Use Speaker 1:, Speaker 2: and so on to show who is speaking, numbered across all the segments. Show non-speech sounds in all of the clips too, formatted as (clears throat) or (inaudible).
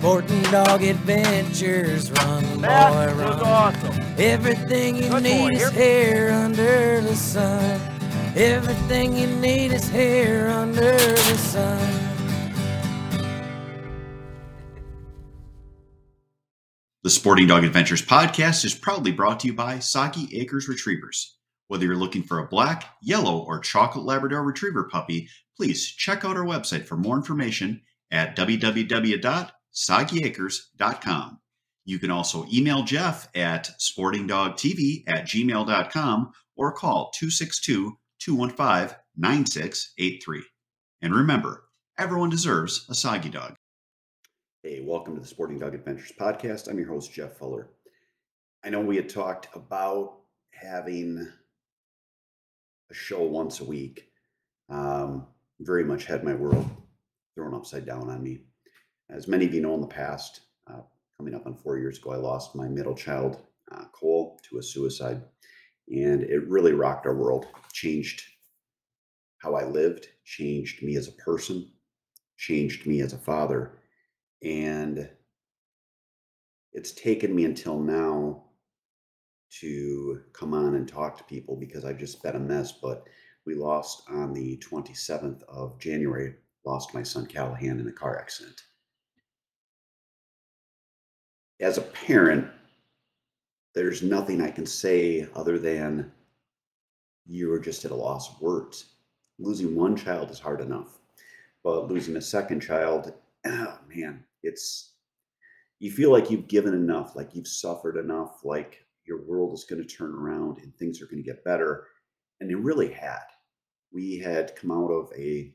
Speaker 1: Sporting dog adventures, run boy,
Speaker 2: That was
Speaker 1: run.
Speaker 2: awesome.
Speaker 1: Everything you
Speaker 2: Good
Speaker 1: need
Speaker 2: boy.
Speaker 1: is
Speaker 2: Here-
Speaker 1: here under the sun. Everything you need is here under the sun.
Speaker 3: The Sporting Dog Adventures podcast is proudly brought to you by Sagi Acres Retrievers. Whether you're looking for a black, yellow, or chocolate Labrador Retriever puppy, please check out our website for more information at www.sagiacres.com. You can also email Jeff at sportingdogtv at gmail.com or call 262 215 9683. And remember, everyone deserves a Sagi dog. Hey, welcome to the Sporting Dog Adventures podcast. I'm your host, Jeff Fuller. I know we had talked about having a show once a week. Um, very much had my world thrown upside down on me. As many of you know in the past, uh, coming up on four years ago, I lost my middle child, uh, Cole, to a suicide. And it really rocked our world, changed how I lived, changed me as a person, changed me as a father and it's taken me until now to come on and talk to people because I've just been a mess. But we lost on the 27th of January, lost my son Callahan in a car accident. As a parent, there's nothing I can say other than you are just at a loss of words. Losing one child is hard enough, but losing a second child, oh man, it's you feel like you've given enough, like you've suffered enough, like your world is going to turn around and things are going to get better. And it really had. We had come out of a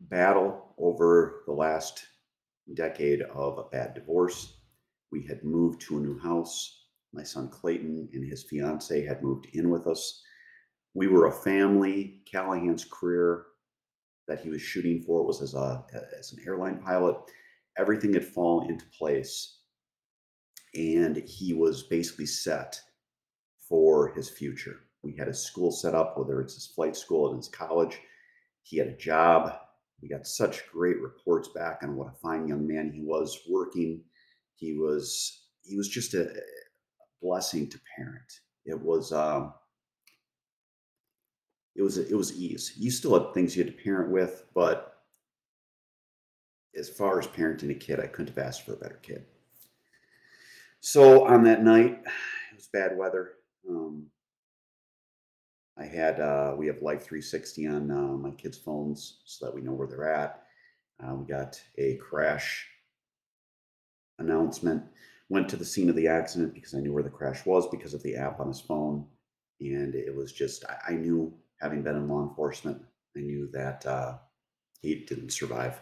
Speaker 3: battle over the last decade of a bad divorce. We had moved to a new house. My son Clayton and his fiance had moved in with us. We were a family. Callahan's career that he was shooting for was as a as an airline pilot. Everything had fallen into place, and he was basically set for his future. We had his school set up, whether it's his flight school and his college. He had a job. We got such great reports back on what a fine young man he was working. He was he was just a blessing to parent. It was um, it was it was ease. You still had things you had to parent with, but as far as parenting a kid, I couldn't have asked for a better kid. So on that night, (sighs) it was bad weather. Um, I had uh, we have Life 360 on uh, my kids' phones so that we know where they're at. Uh, we got a crash announcement. Went to the scene of the accident because I knew where the crash was because of the app on his phone, and it was just I, I knew having been in law enforcement, I knew that uh, he didn't survive.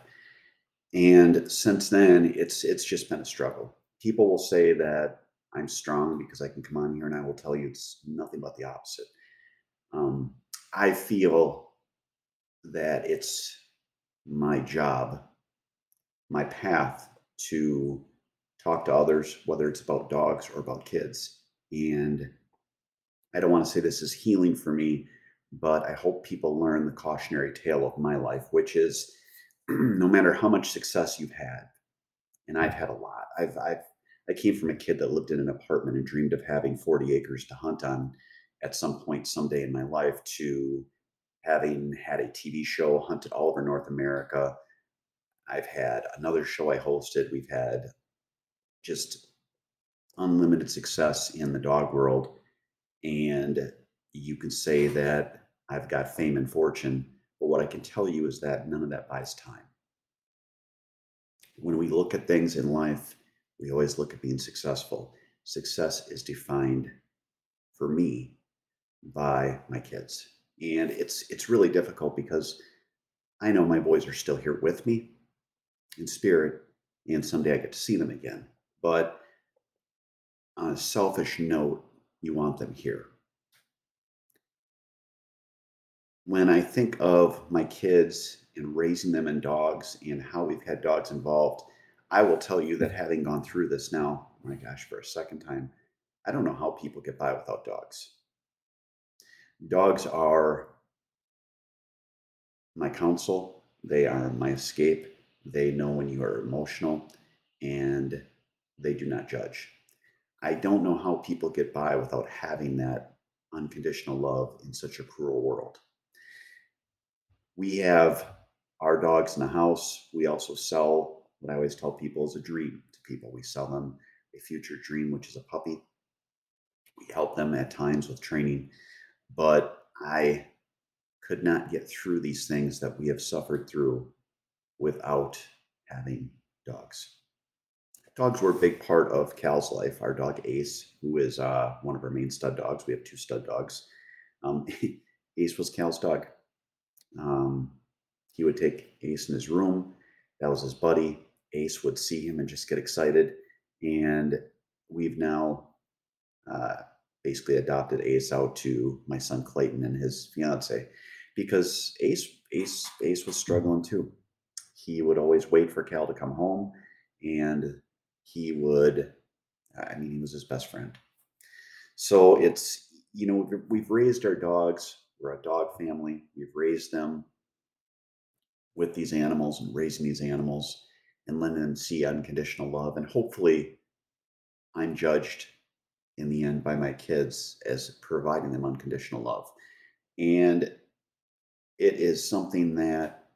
Speaker 3: And since then, it's it's just been a struggle. People will say that I'm strong because I can come on here, and I will tell you it's nothing but the opposite. Um, I feel that it's my job, my path to talk to others, whether it's about dogs or about kids. And I don't want to say this is healing for me, but I hope people learn the cautionary tale of my life, which is (clears throat) no matter how much success you've had, and I've had a lot. I've, I've I came from a kid that lived in an apartment and dreamed of having 40 acres to hunt on at some point someday in my life to having had a TV show hunted all over North America. I've had another show I hosted. We've had just unlimited success in the dog world. And you can say that I've got fame and fortune, but what I can tell you is that none of that buys time. When we look at things in life, we always look at being successful. Success is defined for me by my kids. And it's it's really difficult because I know my boys are still here with me in spirit, and someday I get to see them again. But on a selfish note, you want them here. When I think of my kids and raising them in dogs and how we've had dogs involved, I will tell you that mm. having gone through this now, my gosh, for a second time, I don't know how people get by without dogs. Dogs are my counsel, they are my escape, They know when you are emotional and they do not judge. I don't know how people get by without having that unconditional love in such a cruel world. We have our dogs in the house. We also sell what I always tell people is a dream to people. We sell them a future dream, which is a puppy. We help them at times with training, but I could not get through these things that we have suffered through without having dogs. Dogs were a big part of Cal's life. Our dog Ace, who is uh, one of our main stud dogs, we have two stud dogs. Um, (laughs) Ace was Cal's dog. Um, he would take Ace in his room. That was his buddy. Ace would see him and just get excited. And we've now basically adopted Ace out to my son Clayton and his fiance because Ace Ace Ace was struggling too. He would always wait for Cal to come home, and he would. I mean, he was his best friend. So it's you know we've raised our dogs. We're a dog family. We've raised them with these animals and raising these animals and letting them see unconditional love. And hopefully, I'm judged in the end by my kids as providing them unconditional love. And it is something that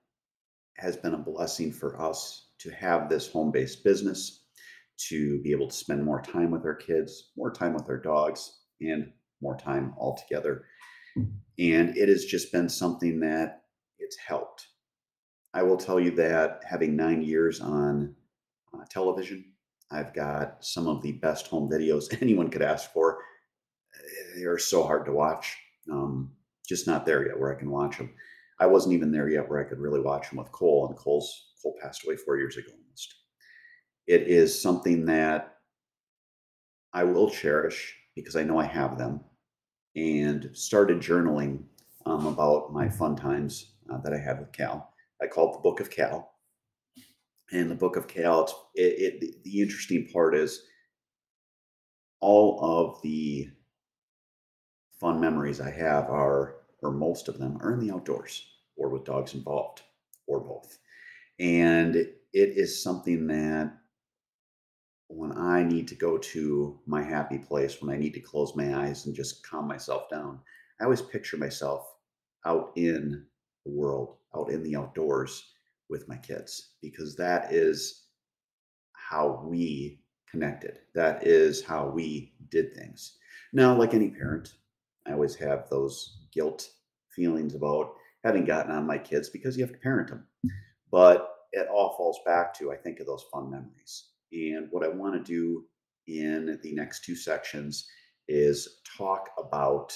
Speaker 3: has been a blessing for us to have this home based business, to be able to spend more time with our kids, more time with our dogs, and more time all together. And it has just been something that it's helped. I will tell you that having nine years on uh, television, I've got some of the best home videos (laughs) anyone could ask for. They are so hard to watch. Um, just not there yet where I can watch them. I wasn't even there yet where I could really watch them with Cole, and Cole's Cole passed away four years ago almost. It is something that I will cherish because I know I have them, and started journaling um, about my fun times uh, that I had with Cal. I call it the Book of Cal. And the Book of Cal, it, it, the interesting part is all of the fun memories I have are, or most of them, are in the outdoors or with dogs involved, or both. And it is something that when I need to go to my happy place, when I need to close my eyes and just calm myself down, I always picture myself out in the world, out in the outdoors with my kids, because that is how we connected. That is how we did things. Now, like any parent, I always have those guilt feelings about having gotten on my kids because you have to parent them. But it all falls back to, I think, of those fun memories. And what I want to do in the next two sections is talk about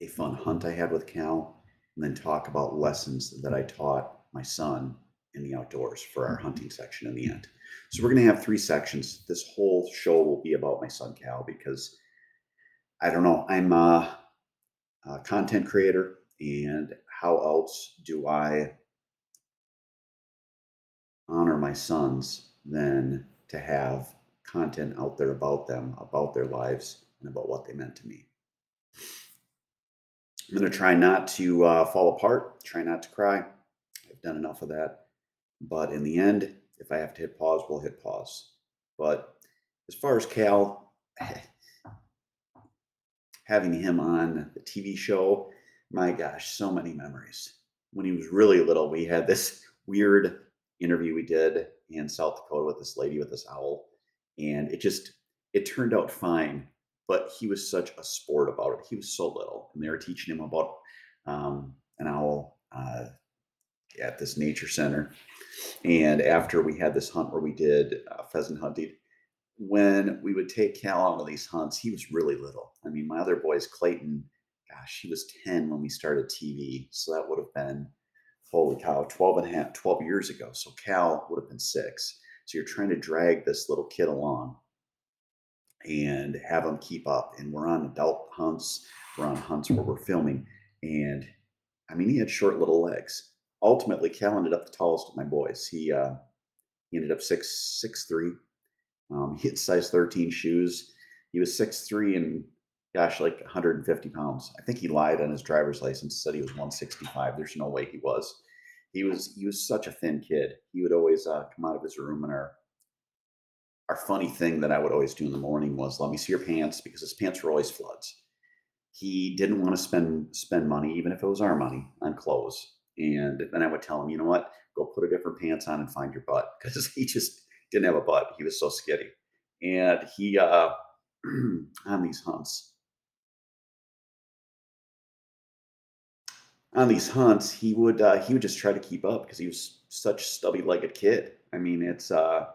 Speaker 3: a fun hunt I had with Cal, and then talk about lessons that I taught my son in the outdoors for our mm-hmm. hunting section in the end. So we're going to have three sections. This whole show will be about my son Cal because I don't know, I'm a, a content creator, and how else do I honor my sons than to have content out there about them, about their lives, and about what they meant to me? I'm going to try not to uh, fall apart, try not to cry. I've done enough of that. But in the end, if I have to hit pause, we'll hit pause. But as far as Cal, (sighs) having him on the TV show, my gosh, so many memories. When he was really little, we had this weird interview we did in South Dakota with this lady with this owl, and it just it turned out fine but he was such a sport about it. He was so little, and they were teaching him about um, an owl uh, at this nature center. And after we had this hunt where we did uh, pheasant hunting, when we would take Cal on these hunts, he was really little. I mean, my other boys, Clayton, gosh, he was 10 when we started TV. So that would have been, holy cow, 12 and a half, 12 years ago. So Cal would have been six. So you're trying to drag this little kid along and have them keep up. And we're on adult hunts, we're on hunts where we're filming. And I mean, he had short little legs. Ultimately, Cal ended up the tallest of my boys. He uh, he ended up six six three. Um, he had size thirteen shoes. He was six three and gosh, like 150 pounds. I think he lied on his driver's license, said he was 165. There's no way he was. he was he was such a thin kid. He would always uh, come out of his room and our our funny thing that I would always do in the morning was let me see your pants because his pants were always floods. He didn't want to spend spend money, even if it was our money, on clothes. And then I would tell him, you know what, go put a different pants on and find your butt (laughs) because he just didn't have a butt. He was so skitty. And he uh (clears throat) on these hunts. On these hunts, he would uh, he would just try to keep up because he was such stubby legged kid. I mean, it's uh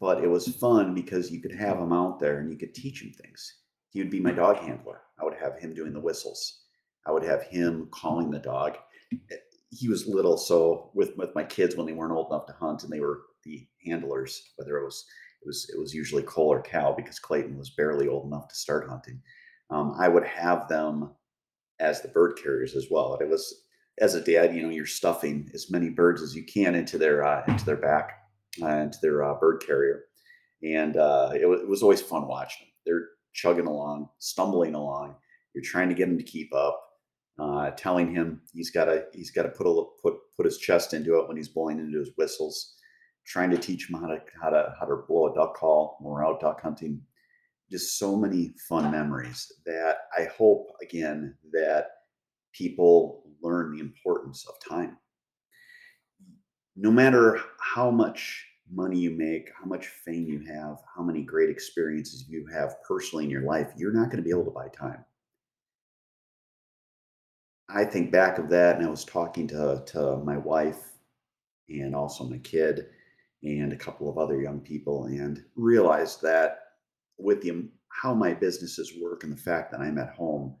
Speaker 3: but it was fun because you could have him out there and you could teach him things. He would be my dog handler. I would have him doing the whistles. I would have him calling the dog. Eh, he was little, so with with my kids when they weren't old enough to hunt and they were the handlers, whether it was it was it was usually Cole or Cal because Clayton was barely old enough to start hunting. Um, I would have them as the bird carriers as well. And it was as a dad, you know, you're stuffing as many birds as you can into their uh, into their back and their uh, bird carrier. And uh, it, w- it, was always fun watching them. They're chugging along, stumbling along. You're trying to get him to keep up, uh, telling him he's got to he's got to put a put put his chest into it when he's blowing into his whistles. Trying to teach him how to how to how to blow a duck call when we're out duck hunting. Just so many fun memories that I hope again that people learn the importance of time no matter how much money you make, how much fame you have, how many great experiences you have personally in your life, you're not going to be able to buy time. I think back of that, and I was talking to, to my wife and also my kid and a couple of other young people, and realized that with the how my businesses work and the fact that I'm at home,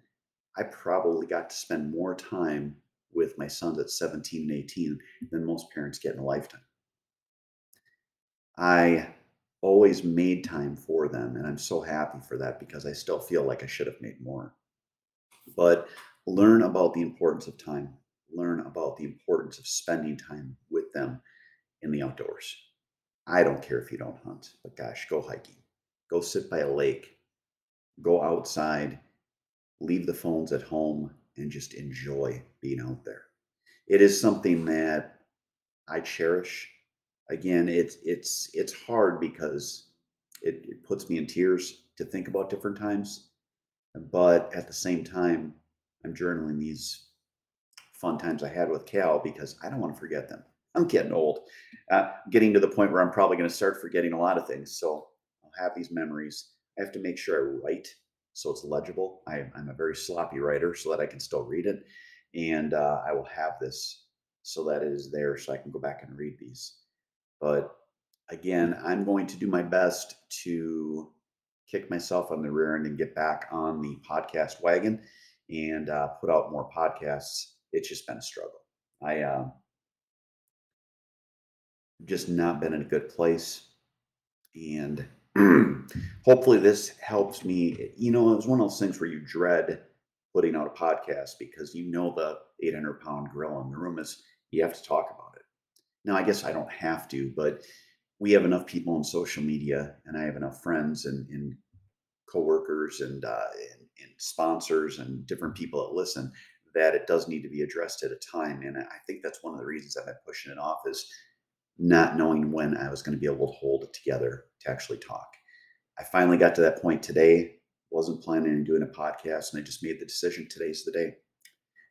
Speaker 3: I probably got to spend more time with my sons at 17 and 18 than most parents get in a lifetime. I always made time for them, and I'm so happy for that because I still feel like I should have made more. But learn about the importance of time, learn about the importance of spending time with them in the outdoors. I don't care if you don't hunt, but gosh, go hiking, go sit by a lake, go outside, leave the phones at home, and just enjoy being out there. It is something that I cherish. Again, it's it's it's hard because it, it puts me in tears to think about different times. But at the same time, I'm journaling these fun times I had with Cal because I don't want to forget them. I'm getting old, uh, getting to the point where I'm probably going to start forgetting a lot of things. So I'll have these memories. I have to make sure I write so it's legible. I, am a very sloppy writer so that I can still read it. And uh, I will have this so that it is there so I can go back and read these. But again, I'm going to do my best to kick myself on the rear end and get back on the podcast wagon and uh, put out more podcasts. It's just been a struggle. I uh, just not been in a good place. And (clears throat) hopefully this helps me. You know, it was one of those things where you dread putting out a podcast because you know the 800 pound gorilla in the room is you have to talk about it. Now, I guess I don't have to, but we have enough people on social media, and I have enough friends and, and coworkers and, uh, and, and sponsors and different people that listen that it does need to be addressed at a time. And I think that's one of the reasons I've been pushing it off is not knowing when I was going to be able to hold it together to actually talk. I finally got to that point today. Wasn't planning on doing a podcast, and I just made the decision. Today's the day.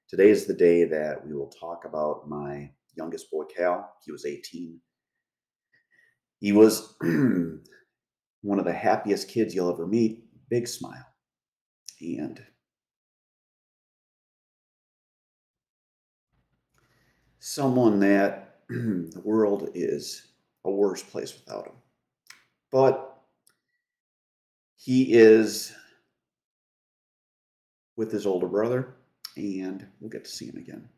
Speaker 3: Today is the day that we will talk about my youngest boy, Cal. He was 18. He was (clears throat) one of the happiest kids you'll ever meet. Big smile. And someone that (clears throat) the world is a worse place without him. But he is with his older brother, and we'll get to see him again.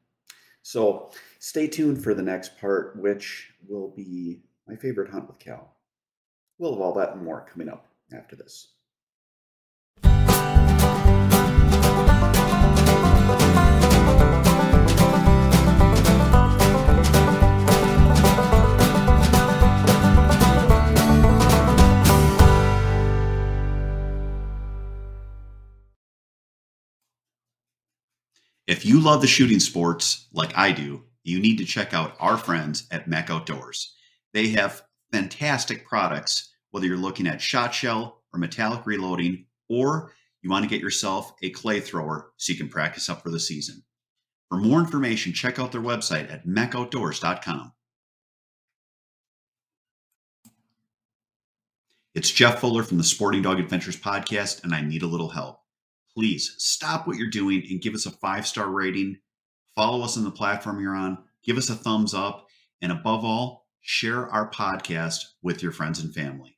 Speaker 3: So stay tuned for the next part, which will be my favorite hunt with Cal. We'll have all that and more coming up after this. If you love the shooting sports like I do,
Speaker 2: you need to check out our friends at MEC Outdoors. They have fantastic products, whether you're looking at shot shell or metallic reloading, or you want to get yourself a clay thrower so you can practice up for the season. For more information, check out their website at mecoutdoors.com. It's Jeff Fuller from the Sporting Dog Adventures podcast, and I need a little help. Please stop what you're doing and give us a five star rating. Follow us on the platform you're on, give us a thumbs up, and above all, share our podcast with your friends and family.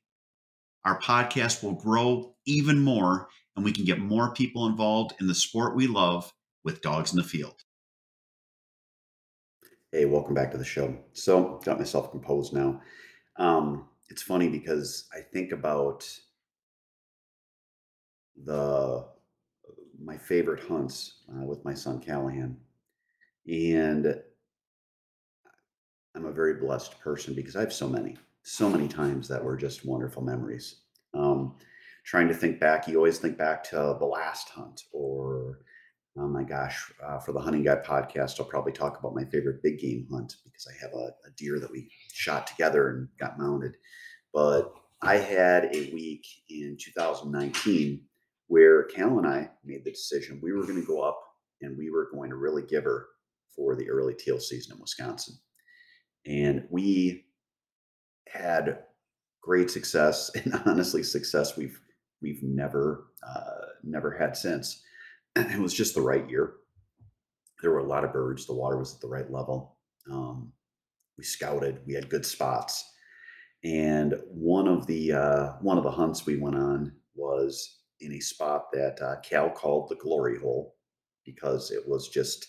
Speaker 2: Our podcast will grow even more, and we can get more people involved in the sport we love with dogs in the field.
Speaker 3: Hey, welcome back to the show. So, got myself composed now. Um, it's funny because I think about the my favorite hunts uh, with my son Callahan, and I'm a very blessed person because I have so many, so many times that were just wonderful memories. Um, trying to think back, you always think back to the last hunt or Oh my gosh, uh, for the Hunting Guy podcast, I'll probably talk about my favorite big game hunt because I have a, a, deer that we shot together and got mounted. But I had a week in 2019 where Cal and I made the decision we were going to go up and we were going to really give her for the early teal season in Wisconsin. And we had great success (laughs) and honestly success we've we've never uh, never had since (clears throat) it was just the right year. There were a lot of birds. The water was at the right level. Um, we scouted. We had good spots, and one of the uh, one of the hunts we went on was in a spot that uh, Cal called the glory hole because it was just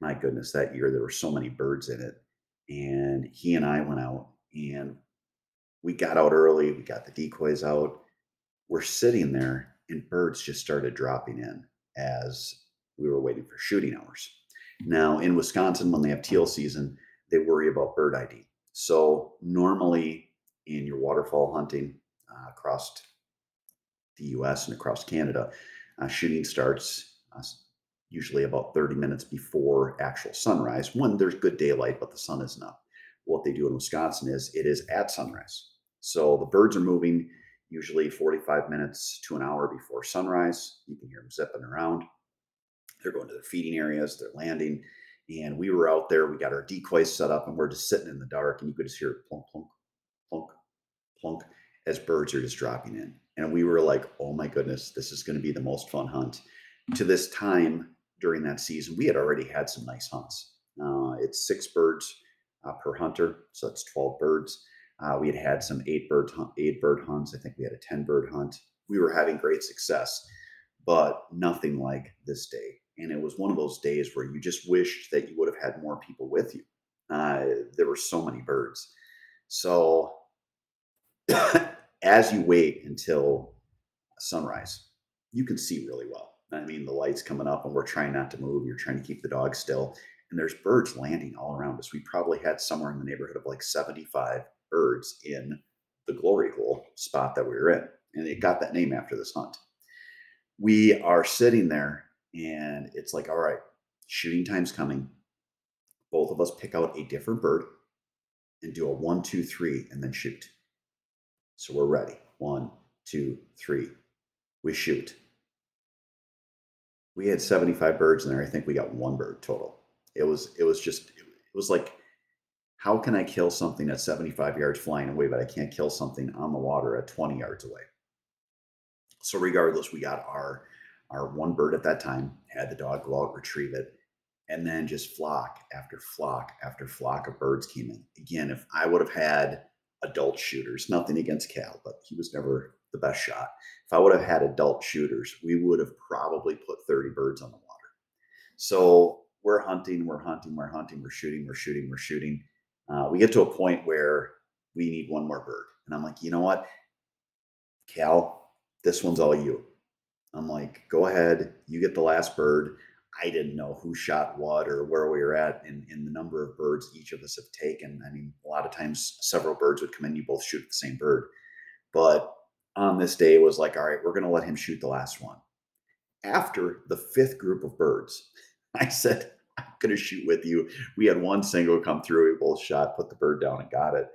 Speaker 3: my goodness that year there were so many birds in it, and he and I went out and we got out early. We got the decoys out. We're sitting there, and birds just started dropping in as we were waiting for shooting hours. Now, in Wisconsin, when they have teal season, they worry about bird ID. So, normally in your waterfowl hunting uh, across the US and across Canada, uh, shooting starts uh, usually about 30 minutes before actual sunrise when there's good daylight, but the sun isn't up. What they do in Wisconsin is it is at sunrise. So, the birds are moving usually 45 minutes to an hour before sunrise. You can hear them zipping around. They're going to their feeding areas, they're landing. And we were out there, we got our decoys set up, and we're just sitting in the dark, and you could just hear plunk, plunk, plunk, plunk as birds are just dropping in. And we were like, oh my goodness, this is going to be the most fun hunt. To this time during that season, we had already had some nice hunts. Uh, it's six birds uh, per hunter, so that's 12 birds. Uh, we had had some eight bird eight bird hunts. I think we had a ten bird hunt. We were having great success, but nothing like this day. And it was one of those days where you just wished that you would have had more people with you. Uh, there were so many birds. So as you wait until sunrise, you can see really well. I mean, the light's coming up, and we're trying not to move. You're trying to keep the dog still, and there's birds landing all around us. We probably had somewhere in the neighborhood of like 75 birds in the glory hole spot that we were in. And it got that name after this hunt. We are sitting there and it's like, all right, shooting time's coming. Both of us pick out a different bird and do a one, two, three, and then shoot. So we're ready. One, two, three. We shoot. We had 75 birds in there. I think we got one bird total. It was it was just it was like how can I kill something at 75 yards flying away, but I can't kill something on the water at 20 yards away? So regardless, we got our our one bird at that time, had the dog go out, retrieve it, and then just flock after flock after flock of birds came in. Again, if I would have had adult shooters, nothing against Cal, but he was never the best shot. If I would have had adult shooters, we would have probably put 30 birds on the water. So we're hunting, we're hunting, we're hunting, we're shooting, we're shooting, we're shooting uh, we get to a point where we need one more bird. And I'm like, you know what? Cal, this one's all you. I'm like, go ahead. You get the last bird. I didn't know who shot what or where we were at in, in the number of birds each of us have taken. I mean, a lot of times several birds would come in, you both shoot the same bird. But on this day, it was like, all right, we're going to let him shoot the last one. After the fifth group of birds, (laughs) I said, I'm gonna shoot with you. We had one single come through. We both shot, put the bird down, and got it.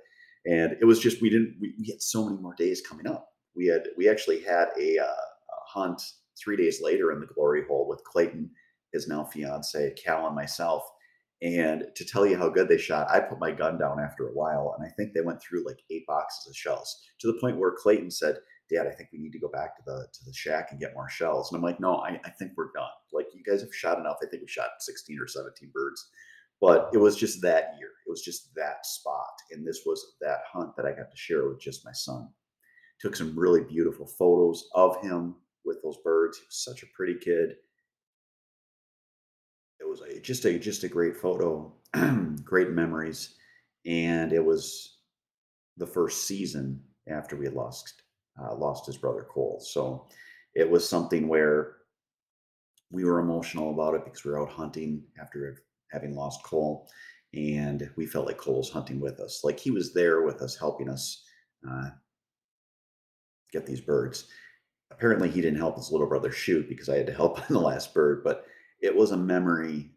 Speaker 3: And it was just we didn't. We, we had so many more days coming up. We had we actually had a, uh, a hunt three days later in the glory hole with Clayton, his now fiance, Cal, and myself. And to tell you how good they shot, I put my gun down after a while, and I think they went through like eight boxes of shells to the point where Clayton said, Dad, I think we need to go back to the to the shack and get more shells. And I'm like, no, I, I think we're done. Like you guys have shot enough. I think we shot 16 or 17 birds. But it was just that year. It was just that spot. And this was that hunt that I got to share with just my son. Took some really beautiful photos of him with those birds. He was such a pretty kid. Was just a just a great photo, (clears throat) great memories, and it was the first season after we lost uh, lost his brother Cole. So it was something where we were emotional about it because we were out hunting after having lost Cole, and we felt like Cole was hunting with us, like he was there with us, helping us uh, get these birds. Apparently, he didn't help his little brother shoot because I had to help (laughs) on the last bird, but it was a memory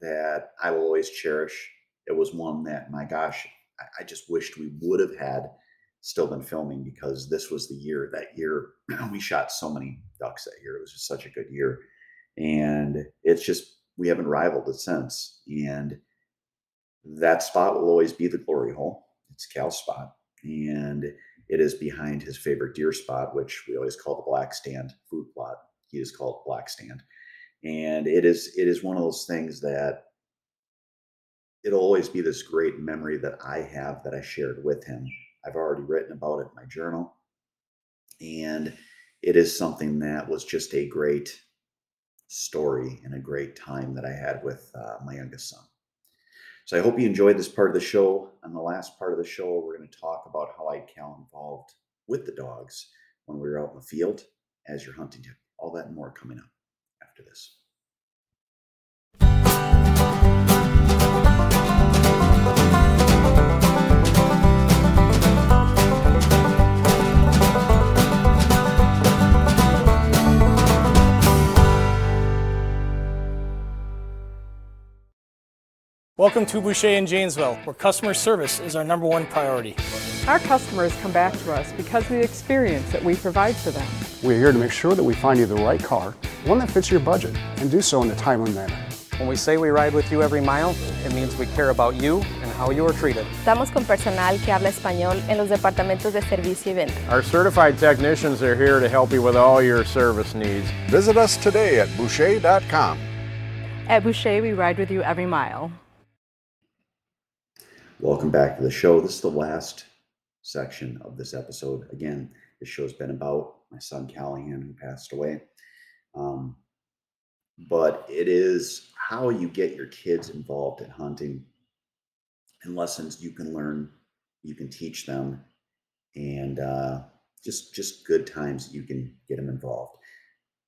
Speaker 3: that I will always cherish. It was one that, my gosh, I, I just wished we would have had still been filming because this was the year that year (clears throat) we shot so many ducks that year. It was just such a good year. And it's just, we haven't rivaled it since. And that spot will always be the glory hole. It's Cal's spot. And it is behind his favorite deer spot, which we always call the black stand food plot. He is called black stand. And it is it is one of those things that it'll always be this great memory that I have that I shared with him I've already written about it in my journal. And it is something that was just a great story and a great time that I had with uh, my youngest son. So I hope you enjoyed this part of the show. On the last part of the show, we're going to talk about how I Cal involved with the dogs when we were out in the field as you're hunting. All that and more coming up after this.
Speaker 4: Welcome to Boucher in Janesville, where customer service is our number one priority.
Speaker 5: Our customers come back to us because of the experience that we provide for them.
Speaker 6: We're here to make sure that we find you the right car, one that fits your budget, and do so in a timely manner.
Speaker 7: When we say we ride with you every mile, it means we care about you and how you are treated.
Speaker 8: Estamos con personal que habla español en los departamentos de servicio y venta.
Speaker 9: Our certified technicians are here to help you with all your service needs.
Speaker 6: Visit us today at Boucher.com.
Speaker 5: At Boucher, we ride with you every mile.
Speaker 3: Welcome back to the show. This is the last section of this episode. Again, this show's been about my son Callahan, who passed away. Um, but it is how you get your kids involved in hunting and lessons you can learn, you can teach them, and uh, just just good times you can get them involved.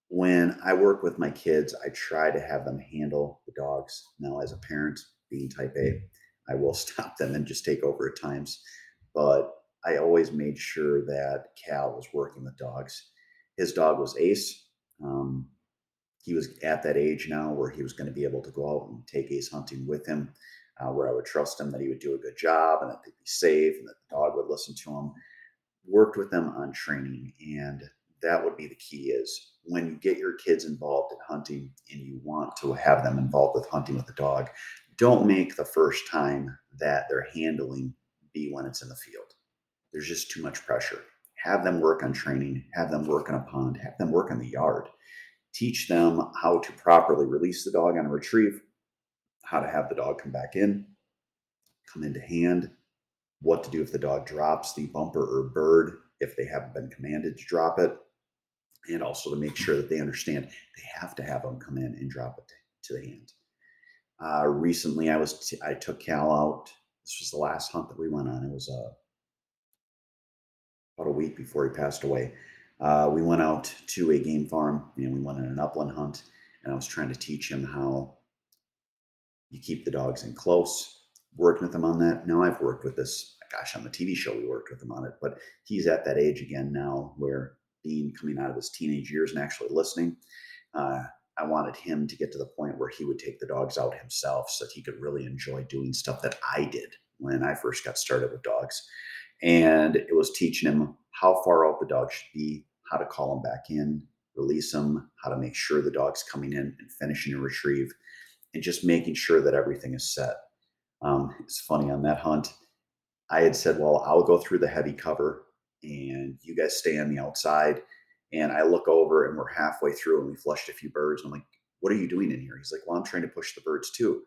Speaker 3: When I work with my kids, I try to have them handle the dogs. Now, as a parent, being type A, I will (laughs) stop them and just take over at times. But I always made sure that Cal was working with dogs. His dog was Ace. Um, he was at that age now where he was going to be able to go out and take Ace hunting with him, uh, where I would trust him that he would do a good job and that they'd be safe and that the dog would listen to him. Worked with them on training, and that would be the key is when you get your kids involved in hunting and you want to have them involved with hunting with the dog don't make the first time that they're handling be when it's in the field. There's just too much pressure. Have them work on training, have them work on a pond, have them work in the yard. Teach them how to properly release the dog on a retrieve, how to have the dog come back in, come into hand, what to do if the dog drops the bumper or bird if they haven't been commanded to drop it, and also to make sure that they understand they have to have them come in and drop it to the hand. Uh, recently, I was t- I took Cal out. This was the last hunt that we went on. It was uh, about a week before he passed away. Uh, we went out to a game farm and we went on an upland hunt. And I was trying to teach him how you keep the dogs in close. Working with him on that. Now I've worked with this. Gosh, on the TV show we worked with him on it, but he's at that age again now where being coming out of his teenage years and actually listening. Uh, I wanted him to get to the point where he would take the dogs out himself so that he could really enjoy doing stuff that I did when I first got started with dogs. And it was teaching him how far out the dog should be, how to call him back in, release him, how to make sure the dog's coming in and finishing a retrieve, and just making sure that everything is set. Um, it's funny on that hunt. I had said, well, I'll go through the heavy cover and you guys stay on the outside. And I look over and we're halfway through and we flushed a few birds. And I'm like, what are you doing in here? He's like, well, I'm trying to push the birds too.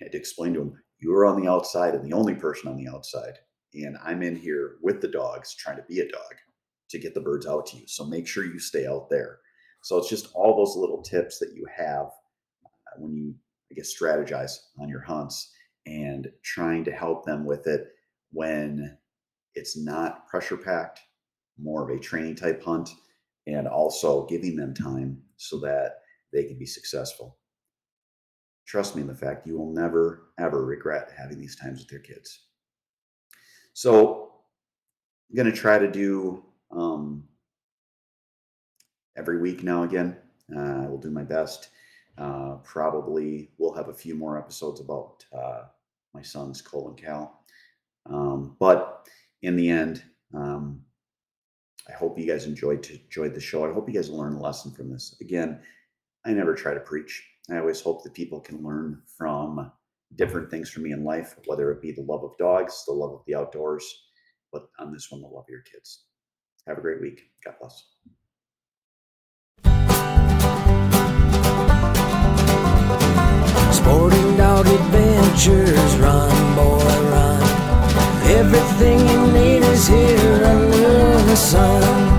Speaker 3: I had to explain to him, you are on the outside and the only person on the outside. And I'm in here with the dogs trying to be a dog to get the birds out to you. So make sure you stay out there. So it's just all those little tips that you have uh, when you, I guess, strategize on your hunts and trying to help them with it when it's not pressure packed, more of a training type hunt, and also giving them time so that they can be successful. Trust me in the fact you will never, ever regret having these times with your kids. So, I'm going to try to do um, every week now again. Uh, I will do my best. Uh, probably we'll have a few more episodes about uh, my sons, Cole and Cal. Um, but in the end, um, I hope you guys enjoyed enjoyed the show. I hope you guys learned a lesson from this. Again, I never try to preach. I always hope that people can learn from different things for me in life, whether it be the love of dogs, the love of the outdoors, but on this one, the love of your kids. Have a great week. God bless.
Speaker 1: Sporting dog adventures, run, boy, run. Everything you need is here the sun.